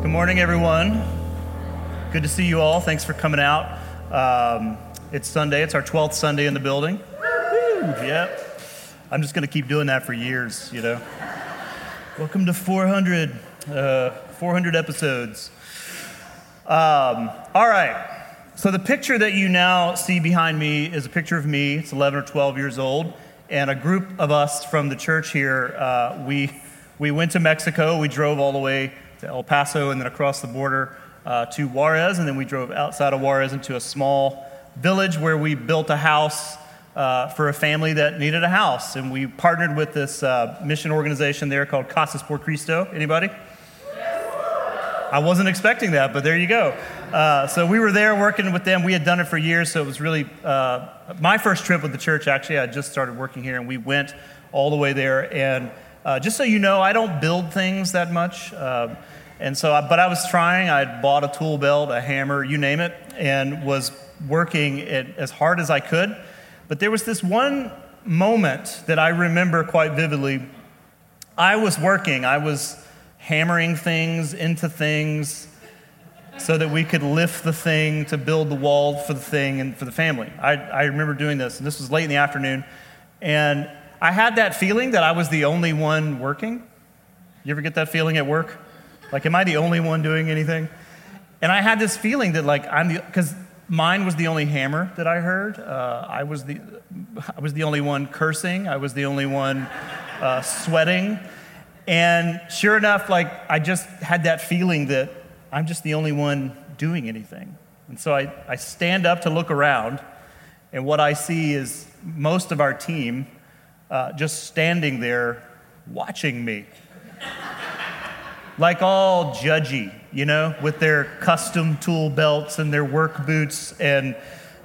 Good morning, everyone. Good to see you all. Thanks for coming out. Um, it's Sunday. It's our 12th Sunday in the building. Woo, yep. I'm just going to keep doing that for years, you know. Welcome to 400, uh, 400 episodes. Um, all right. So the picture that you now see behind me is a picture of me. It's 11 or 12 years old, and a group of us from the church here. Uh, we we went to Mexico. We drove all the way to El Paso and then across the border uh, to Juarez, and then we drove outside of Juarez into a small village where we built a house uh, for a family that needed a house, and we partnered with this uh, mission organization there called Casas por Cristo. Anybody? I wasn't expecting that, but there you go. Uh, so we were there working with them. We had done it for years, so it was really uh, my first trip with the church. Actually, I just started working here, and we went all the way there. And uh, just so you know, I don't build things that much. Uh, and so, I, but I was trying. I bought a tool belt, a hammer, you name it, and was working it as hard as I could. But there was this one moment that I remember quite vividly. I was working. I was hammering things into things so that we could lift the thing to build the wall for the thing and for the family. I, I remember doing this, and this was late in the afternoon, and I had that feeling that I was the only one working. You ever get that feeling at work? Like, am I the only one doing anything? And I had this feeling that, like, I'm the, because mine was the only hammer that I heard. Uh, I, was the, I was the only one cursing. I was the only one uh, sweating. And sure enough, like, I just had that feeling that I'm just the only one doing anything. And so I, I stand up to look around, and what I see is most of our team uh, just standing there watching me. like all judgy, you know, with their custom tool belts and their work boots and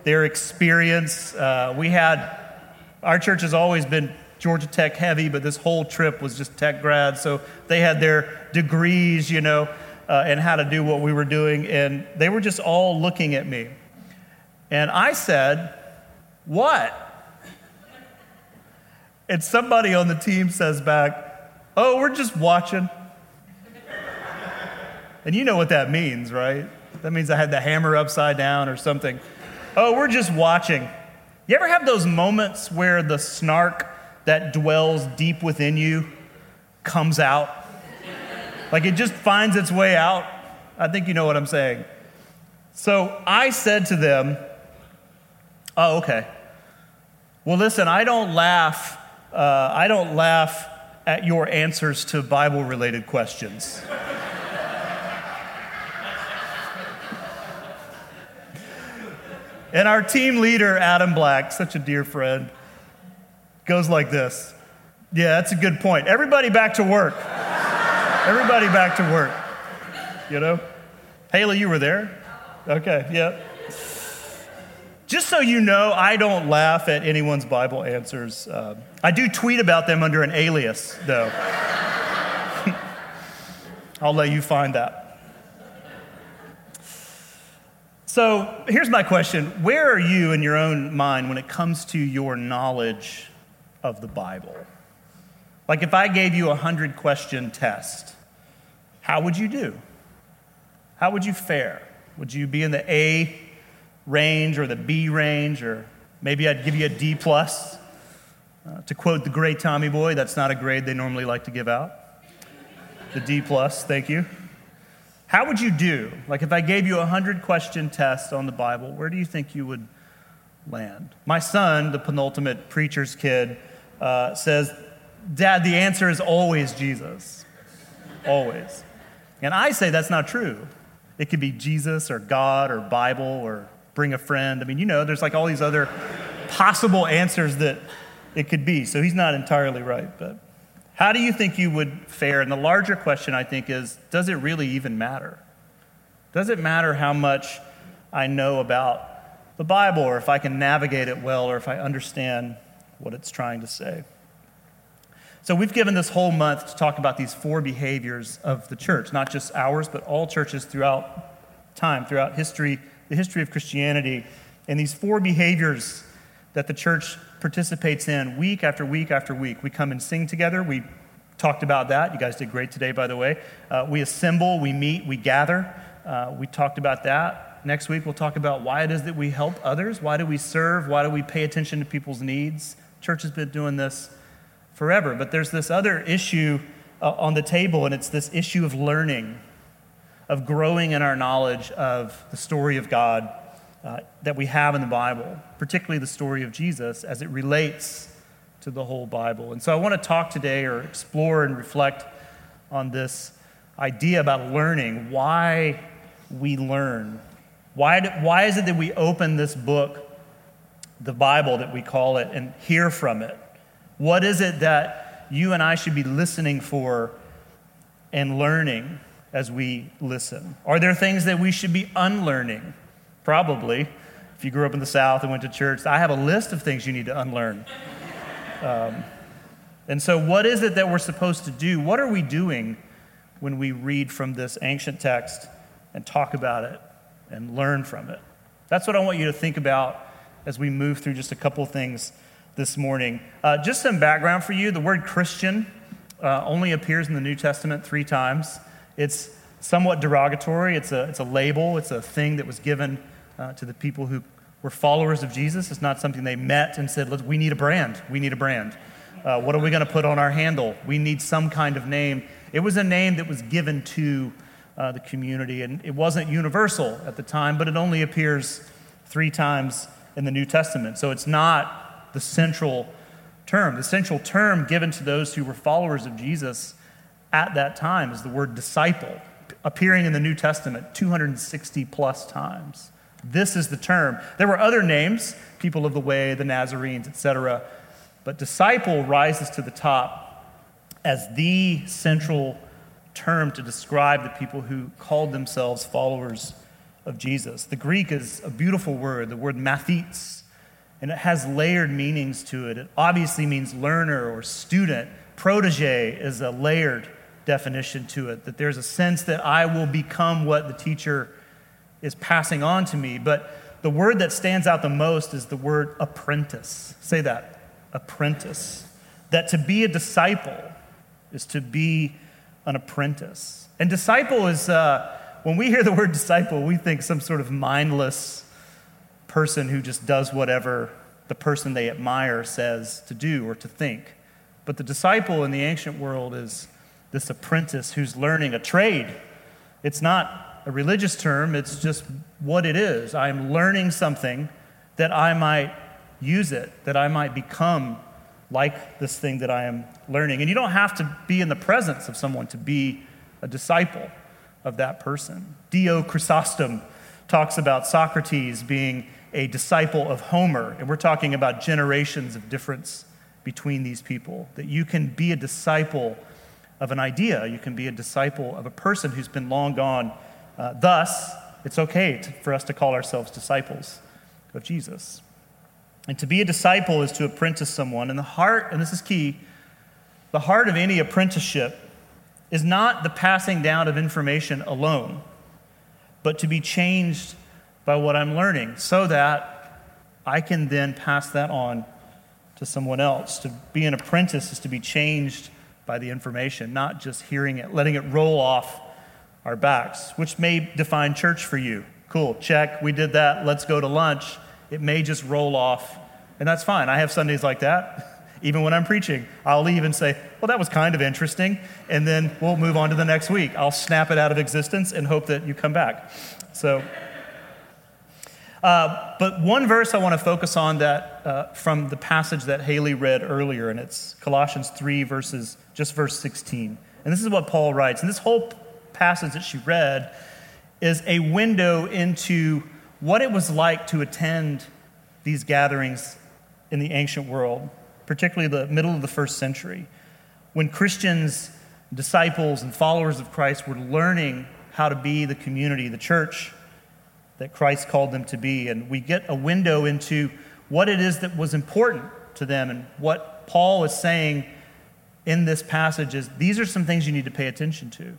their experience. Uh, we had, our church has always been Georgia Tech heavy, but this whole trip was just tech grads. So they had their degrees, you know, uh, and how to do what we were doing. And they were just all looking at me. And I said, What? And somebody on the team says back, Oh, we're just watching. And you know what that means, right? That means I had the hammer upside down or something. Oh, we're just watching. You ever have those moments where the snark that dwells deep within you comes out. Like it just finds its way out. I think you know what I'm saying. So I said to them, Oh, okay. Well, listen, I don't laugh. Uh, I don't laugh at your answers to Bible related questions. and our team leader, Adam Black, such a dear friend, goes like this. Yeah, that's a good point. Everybody back to work. Everybody back to work. You know? Haley, you were there? Okay, yeah. Just so you know, I don't laugh at anyone's Bible answers. Uh, I do tweet about them under an alias, though. I'll let you find that. So here's my question Where are you in your own mind when it comes to your knowledge of the Bible? Like if I gave you a 100 question test, how would you do? How would you fare? Would you be in the A range or the B range, or maybe I'd give you a D plus? Uh, to quote the great Tommy Boy, that's not a grade they normally like to give out. The D plus, thank you. How would you do? Like if I gave you a 100 question test on the Bible, where do you think you would land? My son, the penultimate preacher's kid, uh, says, Dad, the answer is always Jesus. Always. And I say that's not true. It could be Jesus or God or Bible or bring a friend. I mean, you know, there's like all these other possible answers that it could be. So he's not entirely right. But how do you think you would fare? And the larger question, I think, is does it really even matter? Does it matter how much I know about the Bible or if I can navigate it well or if I understand what it's trying to say? So, we've given this whole month to talk about these four behaviors of the church, not just ours, but all churches throughout time, throughout history, the history of Christianity. And these four behaviors that the church participates in week after week after week. We come and sing together, we talked about that. You guys did great today, by the way. Uh, we assemble, we meet, we gather. Uh, we talked about that. Next week, we'll talk about why it is that we help others. Why do we serve? Why do we pay attention to people's needs? Church has been doing this forever. But there's this other issue uh, on the table, and it's this issue of learning, of growing in our knowledge of the story of God uh, that we have in the Bible, particularly the story of Jesus as it relates to the whole Bible. And so I want to talk today or explore and reflect on this idea about learning, why we learn. Why, do, why is it that we open this book, the Bible that we call it, and hear from it? What is it that you and I should be listening for and learning as we listen? Are there things that we should be unlearning? Probably. If you grew up in the South and went to church, I have a list of things you need to unlearn. Um, and so, what is it that we're supposed to do? What are we doing when we read from this ancient text and talk about it and learn from it? That's what I want you to think about as we move through just a couple things this morning. Uh, just some background for you the word Christian uh, only appears in the New Testament three times. It's somewhat derogatory, it's a, it's a label, it's a thing that was given uh, to the people who were followers of Jesus. It's not something they met and said, we need a brand. We need a brand. Uh, what are we going to put on our handle? We need some kind of name. It was a name that was given to uh, the community, and it wasn't universal at the time, but it only appears three times in the New Testament. So it's not the central term. The central term given to those who were followers of Jesus at that time is the word disciple, appearing in the New Testament 260 plus times. This is the term. There were other names, people of the way, the Nazarenes, etc. But disciple rises to the top as the central term to describe the people who called themselves followers of Jesus. The Greek is a beautiful word, the word mathetes, and it has layered meanings to it. It obviously means learner or student. Protege is a layered definition to it, that there's a sense that I will become what the teacher is passing on to me. But the word that stands out the most is the word apprentice. Say that apprentice. That to be a disciple is to be an apprentice. And disciple is, uh, when we hear the word disciple, we think some sort of mindless person who just does whatever the person they admire says to do or to think. But the disciple in the ancient world is this apprentice who's learning a trade. It's not a religious term, it's just what it is. I'm learning something that I might use it, that I might become like this thing that I am learning. And you don't have to be in the presence of someone to be a disciple of that person. Dio Chrysostom talks about Socrates being a disciple of Homer, and we're talking about generations of difference between these people. That you can be a disciple of an idea, you can be a disciple of a person who's been long gone uh, thus, it's okay to, for us to call ourselves disciples of Jesus. And to be a disciple is to apprentice someone. And the heart, and this is key, the heart of any apprenticeship is not the passing down of information alone, but to be changed by what I'm learning so that I can then pass that on to someone else. To be an apprentice is to be changed by the information, not just hearing it, letting it roll off our backs, which may define church for you. Cool, check, we did that, let's go to lunch. It may just roll off, and that's fine. I have Sundays like that. Even when I'm preaching, I'll leave and say, Well, that was kind of interesting, and then we'll move on to the next week. I'll snap it out of existence and hope that you come back. So, uh, but one verse I want to focus on that uh, from the passage that Haley read earlier, and it's Colossians 3, verses, just verse 16. And this is what Paul writes. And this whole passage that she read is a window into what it was like to attend these gatherings in the ancient world, particularly the middle of the first century, when Christians, disciples, and followers of Christ were learning how to be the community, the church that Christ called them to be. And we get a window into what it is that was important to them and what Paul is saying in this passage is these are some things you need to pay attention to.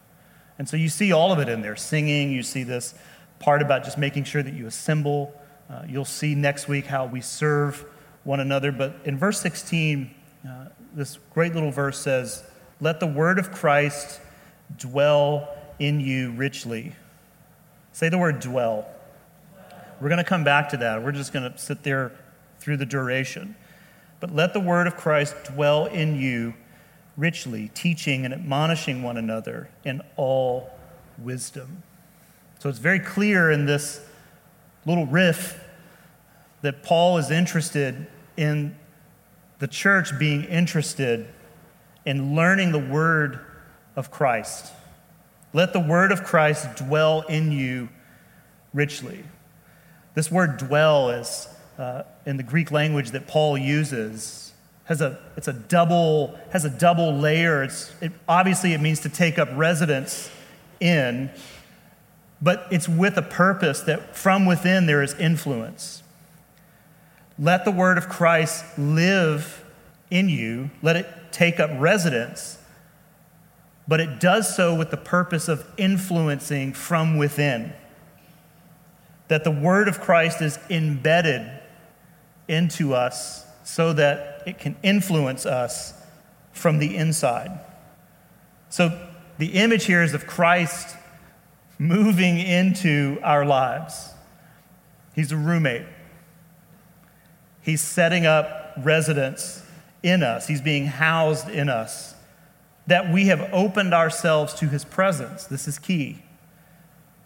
And so you see all of it in there singing, you see this part about just making sure that you assemble. Uh, you'll see next week how we serve one another. But in verse 16, uh, this great little verse says, let the word of Christ dwell in you richly. Say the word dwell. We're going to come back to that. We're just going to sit there through the duration. But let the word of Christ dwell in you richly, teaching and admonishing one another in all wisdom. So it's very clear in this little riff that Paul is interested in the church being interested in learning the word of Christ. Let the word of Christ dwell in you richly. This word dwell is uh, in the Greek language that Paul uses has a it's a double has a double layer. It's it, obviously it means to take up residence in, but it's with a purpose that from within there is influence. Let the word of Christ live in you. Let it take up residence. But it does so with the purpose of influencing from within. That the word of Christ is embedded into us so that it can influence us from the inside. So the image here is of Christ moving into our lives. He's a roommate. He's setting up residence in us, He's being housed in us. That we have opened ourselves to His presence. This is key.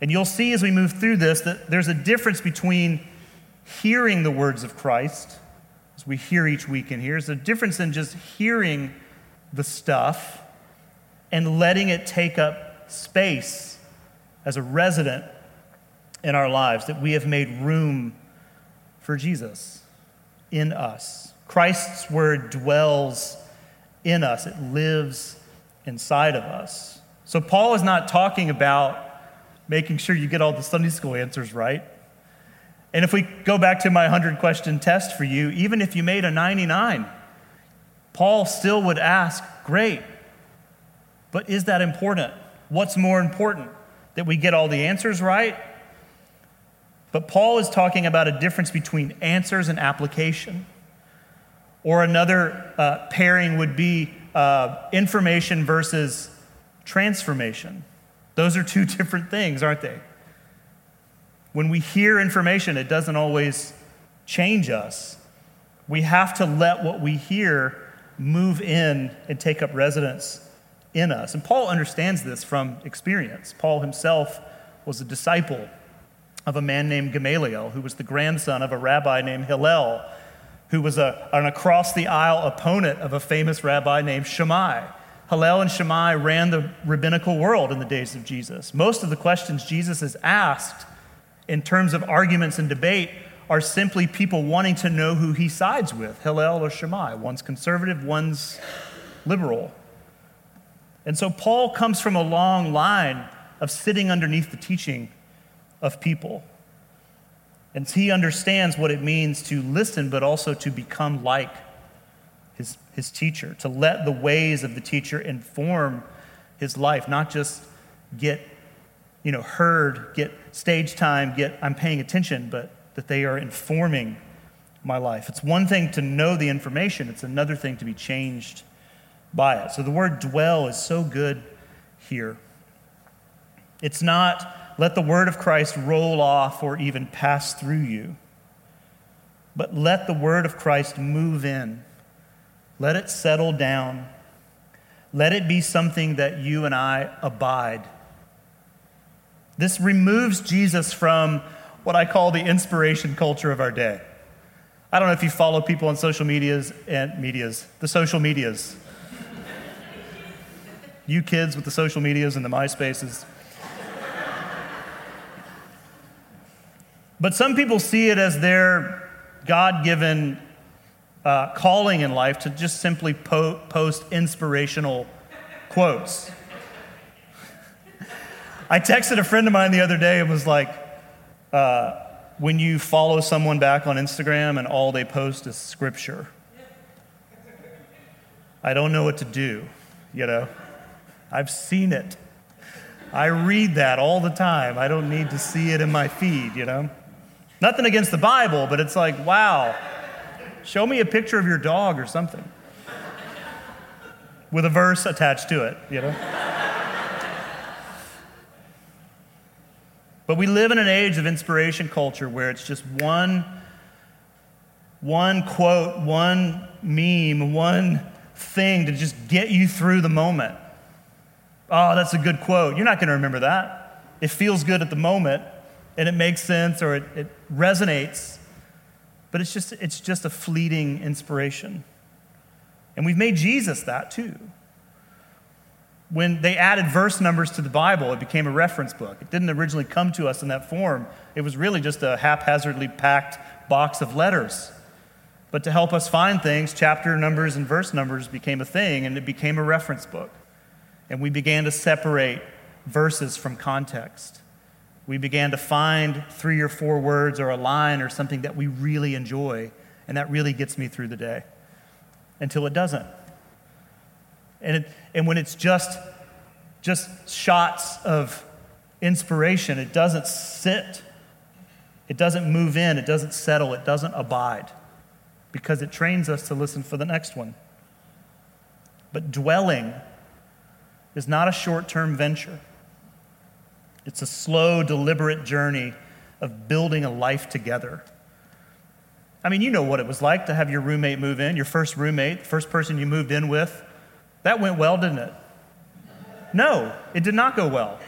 And you'll see as we move through this that there's a difference between hearing the words of Christ, as we hear each week in here, there's a difference in just hearing the stuff and letting it take up space as a resident in our lives, that we have made room for Jesus in us. Christ's word dwells in us, it lives inside of us. So, Paul is not talking about making sure you get all the Sunday school answers right. And if we go back to my 100 question test for you, even if you made a 99, Paul still would ask, Great, but is that important? What's more important? That we get all the answers right? But Paul is talking about a difference between answers and application. Or another uh, pairing would be uh, information versus transformation. Those are two different things, aren't they? When we hear information, it doesn't always change us. We have to let what we hear move in and take up residence in us. And Paul understands this from experience. Paul himself was a disciple of a man named Gamaliel, who was the grandson of a rabbi named Hillel, who was a, an across the aisle opponent of a famous rabbi named Shammai. Hillel and Shammai ran the rabbinical world in the days of Jesus. Most of the questions Jesus has asked in terms of arguments and debate are simply people wanting to know who he sides with, Hillel or Shammai. One's conservative, one's liberal. And so Paul comes from a long line of sitting underneath the teaching of people. And he understands what it means to listen, but also to become like his, his teacher, to let the ways of the teacher inform his life, not just get, you know, heard, get stage time, get I'm paying attention, but that they are informing my life. It's one thing to know the information, it's another thing to be changed by it. So the word dwell is so good here. It's not let the word of Christ roll off or even pass through you, but let the word of Christ move in. Let it settle down. Let it be something that you and I abide. This removes Jesus from what I call the inspiration culture of our day. I don't know if you follow people on social medias and medias, the social medias you kids with the social medias and the MySpaces. but some people see it as their God given uh, calling in life to just simply po- post inspirational quotes. I texted a friend of mine the other day and was like, uh, when you follow someone back on Instagram and all they post is scripture, I don't know what to do, you know? I've seen it. I read that all the time. I don't need to see it in my feed, you know? Nothing against the Bible, but it's like, wow, show me a picture of your dog or something. with a verse attached to it, you know? But we live in an age of inspiration culture where it's just one, one quote, one meme, one thing to just get you through the moment. Oh, that's a good quote. You're not going to remember that. It feels good at the moment and it makes sense or it, it resonates, but it's just, it's just a fleeting inspiration. And we've made Jesus that too. When they added verse numbers to the Bible, it became a reference book. It didn't originally come to us in that form, it was really just a haphazardly packed box of letters. But to help us find things, chapter numbers and verse numbers became a thing, and it became a reference book. And we began to separate verses from context. We began to find three or four words or a line or something that we really enjoy, and that really gets me through the day until it doesn't. And, it, and when it's just, just shots of inspiration, it doesn't sit, it doesn't move in, it doesn't settle, it doesn't abide because it trains us to listen for the next one. But dwelling is not a short term venture, it's a slow, deliberate journey of building a life together. I mean, you know what it was like to have your roommate move in, your first roommate, the first person you moved in with. That went well, didn't it? No, it did not go well.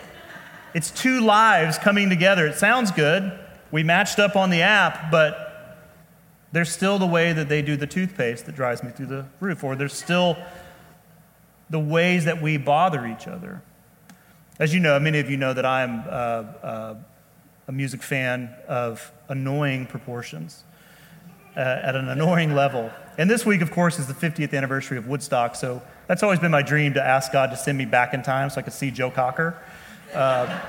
It's two lives coming together. It sounds good. We matched up on the app, but there's still the way that they do the toothpaste that drives me through the roof, or there's still the ways that we bother each other. As you know, many of you know that I'm uh, uh, a music fan of annoying proportions uh, at an annoying level. And this week, of course, is the 50th anniversary of Woodstock, so that's always been my dream to ask God to send me back in time so I could see Joe Cocker. Uh,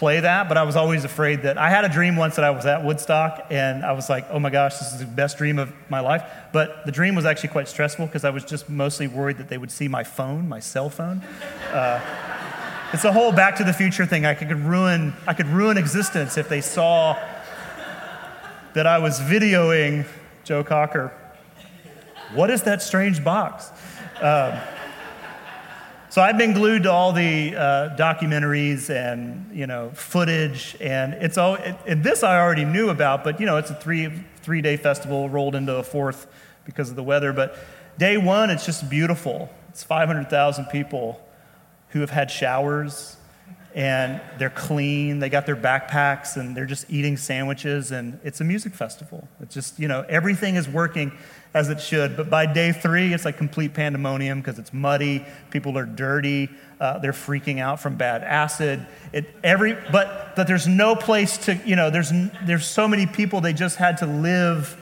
play that, but I was always afraid that I had a dream once that I was at Woodstock and I was like, oh my gosh, this is the best dream of my life. But the dream was actually quite stressful because I was just mostly worried that they would see my phone, my cell phone. Uh, it's a whole Back to the Future thing. I could ruin, I could ruin existence if they saw that I was videoing Joe Cocker. What is that strange box? Um, so I've been glued to all the uh, documentaries and you know footage, and it's all. And this I already knew about, but you know it's a three three day festival rolled into a fourth because of the weather. But day one, it's just beautiful. It's 500,000 people who have had showers and they're clean. They got their backpacks and they're just eating sandwiches, and it's a music festival. It's just, you know, everything is working as it should. But by day three, it's like complete pandemonium because it's muddy, people are dirty, uh, they're freaking out from bad acid. It, every, but, but there's no place to, you know, there's, there's so many people, they just had to live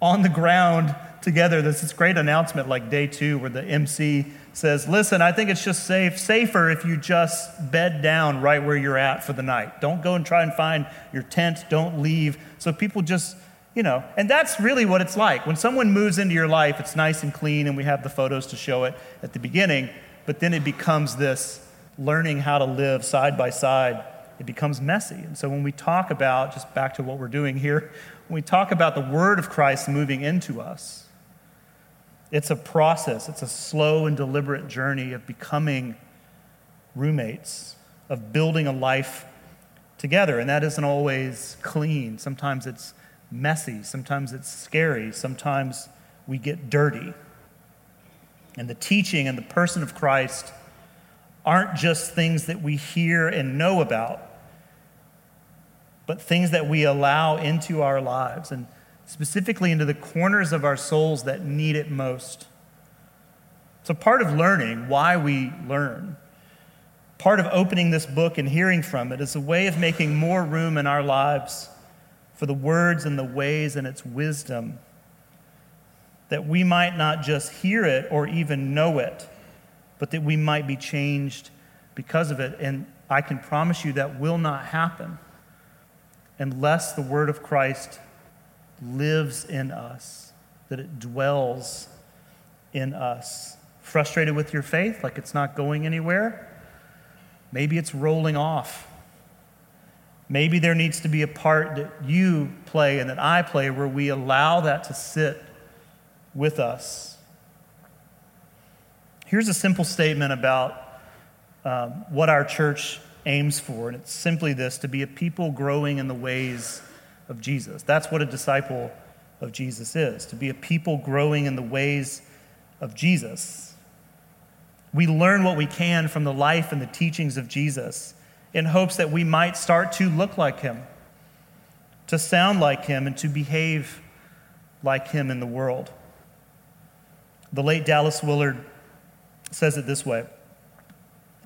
on the ground together. There's this great announcement like day two where the MC says, Listen, I think it's just safe, safer if you just bed down right where you're at for the night. Don't go and try and find your tent. Don't leave. So people just, you know, and that's really what it's like. When someone moves into your life, it's nice and clean, and we have the photos to show it at the beginning, but then it becomes this learning how to live side by side. It becomes messy. And so when we talk about, just back to what we're doing here, when we talk about the word of Christ moving into us, it's a process, it's a slow and deliberate journey of becoming roommates, of building a life together. And that isn't always clean. Sometimes it's messy, sometimes it's scary, sometimes we get dirty. And the teaching and the person of Christ aren't just things that we hear and know about, but things that we allow into our lives. And specifically into the corners of our souls that need it most. So, part of learning, why we learn, part of opening this book and hearing from it is a way of making more room in our lives for the words and the ways and its wisdom that we might not just hear it or even know it, but that we might be changed because of it. And I can promise you that will not happen unless the word of Christ lives in us, that it dwells in us. Frustrated with your faith, like it's not going anywhere? Maybe it's rolling off. Maybe there needs to be a part that you play and that I play where we allow that to sit with us. Here's a simple statement about um, what our church aims for, and it's simply this to be a people growing in the ways of Jesus. That's what a disciple of Jesus is, to be a people growing in the ways of Jesus. We learn what we can from the life and the teachings of Jesus in hopes that we might start to look like him, to sound like him, and to behave like him in the world. The late Dallas Willard says it this way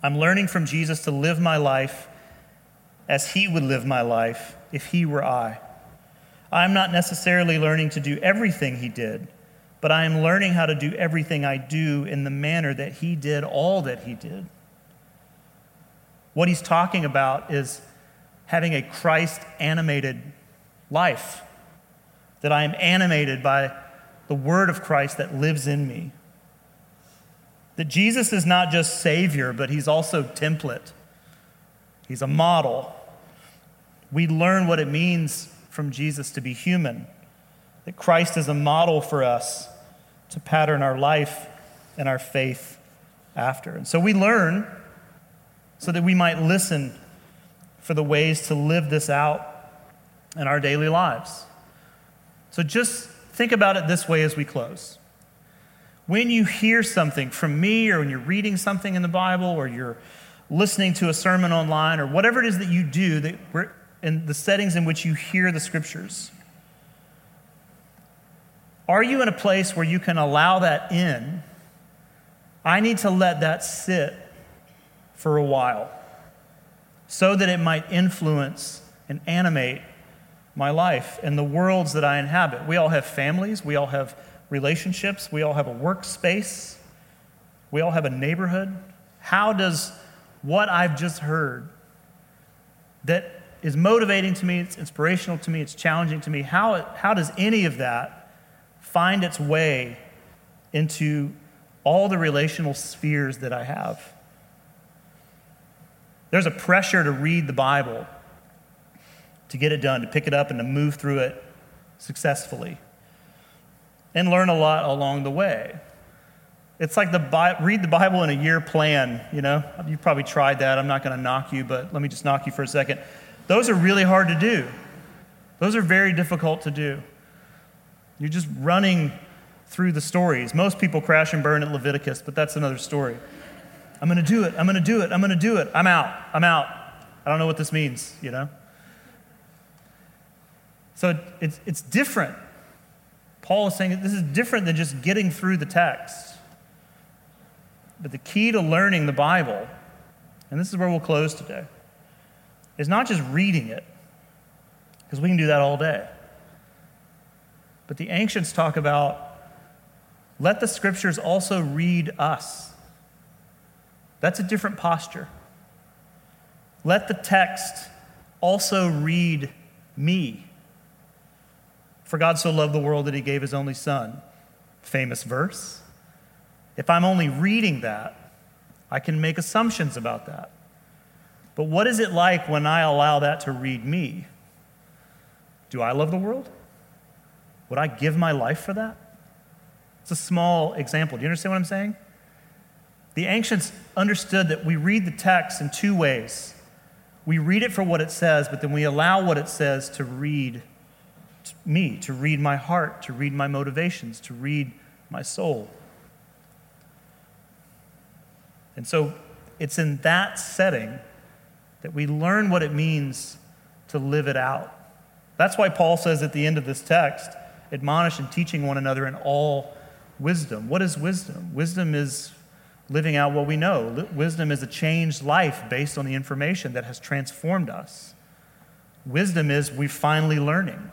I'm learning from Jesus to live my life as he would live my life if he were I. I'm not necessarily learning to do everything he did, but I am learning how to do everything I do in the manner that he did all that he did. What he's talking about is having a Christ animated life, that I am animated by the word of Christ that lives in me. That Jesus is not just Savior, but He's also template. He's a model. We learn what it means from Jesus to be human, that Christ is a model for us to pattern our life and our faith after. And so we learn so that we might listen for the ways to live this out in our daily lives. So just think about it this way as we close. When you hear something from me, or when you're reading something in the Bible, or you're listening to a sermon online, or whatever it is that you do that in the settings in which you hear the scriptures, are you in a place where you can allow that in? I need to let that sit for a while so that it might influence and animate my life and the worlds that I inhabit. We all have families, we all have relationships, we all have a workspace, we all have a neighborhood. How does what I've just heard that is motivating to me, it's inspirational to me, it's challenging to me, how, how does any of that find its way into all the relational spheres that I have? There's a pressure to read the Bible, to get it done, to pick it up and to move through it successfully and learn a lot along the way. It's like the read the Bible in a year plan, you know? You've probably tried that. I'm not going to knock you, but let me just knock you for a second. Those are really hard to do. Those are very difficult to do. You're just running through the stories. Most people crash and burn at Leviticus, but that's another story. I'm going to do it. I'm going to do it. I'm going to do it. I'm out. I'm out. I don't know what this means, you know? So it's, it's different. Paul is saying this is different than just getting through the text. But the key to learning the Bible, and this is where we'll close today, is not just reading it, because we can do that all day. But the ancients talk about let the scriptures also read us. That's a different posture. Let the text also read me. For God so loved the world that he gave his only son. Famous verse. If I'm only reading that, I can make assumptions about that. But what is it like when I allow that to read me? Do I love the world? Would I give my life for that? It's a small example. Do you understand what I'm saying? The ancients understood that we read the text in two ways. We read it for what it says, but then we allow what it says to read me, to read my heart, to read my motivations, to read my soul. And so it's in that setting that we learn what it means to live it out. That's why Paul says at the end of this text, admonish and teaching one another in all wisdom. What is wisdom? Wisdom is living out what we know. Wisdom is a changed life based on the information that has transformed us. Wisdom is we finally learning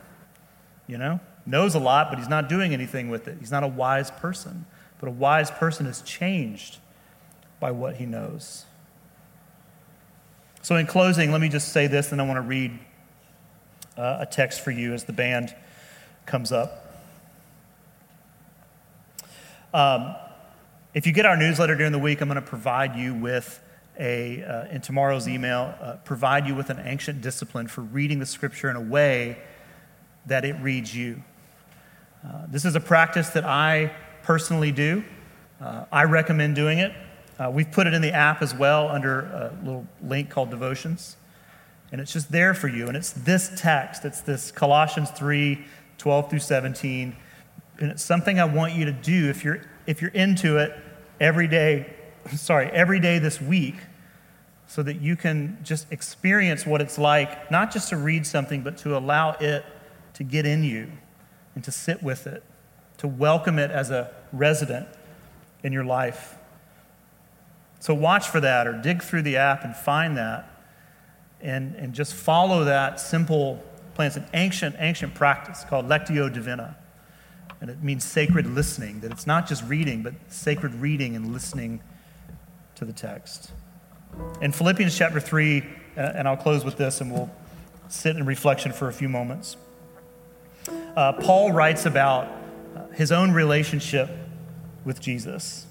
you know? Knows a lot, but he's not doing anything with it. He's not a wise person. But a wise person is changed by what he knows. So, in closing, let me just say this, and I want to read uh, a text for you as the band comes up. Um, if you get our newsletter during the week, I'm going to provide you with a, uh, in tomorrow's email, uh, provide you with an ancient discipline for reading the scripture in a way that it reads you. Uh, this is a practice that I personally do. Uh, I recommend doing it. Uh, we've put it in the app as well under a little link called Devotions. And it's just there for you. And it's this text, it's this Colossians 3 12 through 17. And it's something I want you to do if you're, if you're into it every day, sorry, every day this week, so that you can just experience what it's like, not just to read something, but to allow it to get in you and to sit with it, to welcome it as a resident in your life. So watch for that or dig through the app and find that and, and just follow that simple plan. It's an ancient, ancient practice called Lectio Divina. And it means sacred listening, that it's not just reading, but sacred reading and listening to the text. In Philippians chapter 3, uh, and I'll close with this and we'll sit in reflection for a few moments. Uh, Paul writes about uh, his own relationship with Jesus.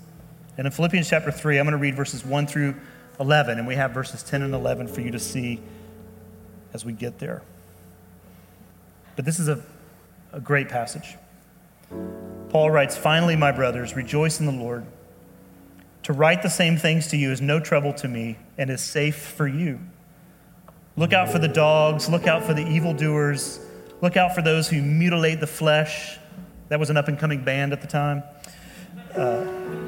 And in Philippians chapter 3, I'm going to read verses 1 through 11, and we have verses 10 and 11 for you to see as we get there. But this is a, a great passage. Paul writes, Finally, my brothers, rejoice in the Lord. To write the same things to you is no trouble to me and is safe for you. Look out for the dogs, look out for the evildoers, look out for those who mutilate the flesh. That was an up and coming band at the time. Uh,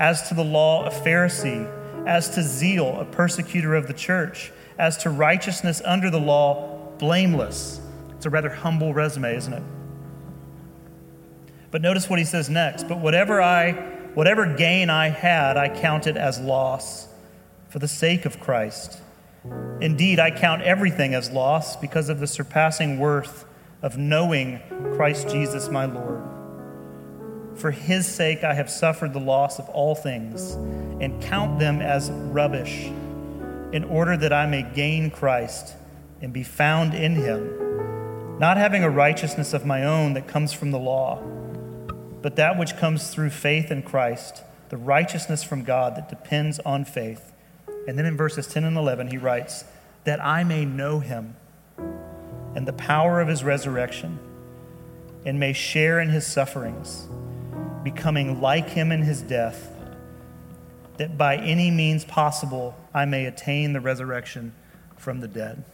as to the law, a Pharisee, as to zeal, a persecutor of the church, as to righteousness under the law, blameless. It's a rather humble resume, isn't it? But notice what he says next. But whatever I whatever gain I had, I counted as loss for the sake of Christ. Indeed, I count everything as loss because of the surpassing worth of knowing Christ Jesus my Lord. For his sake, I have suffered the loss of all things and count them as rubbish, in order that I may gain Christ and be found in him, not having a righteousness of my own that comes from the law, but that which comes through faith in Christ, the righteousness from God that depends on faith. And then in verses 10 and 11, he writes, That I may know him and the power of his resurrection, and may share in his sufferings becoming like him in his death, that by any means possible I may attain the resurrection from the dead.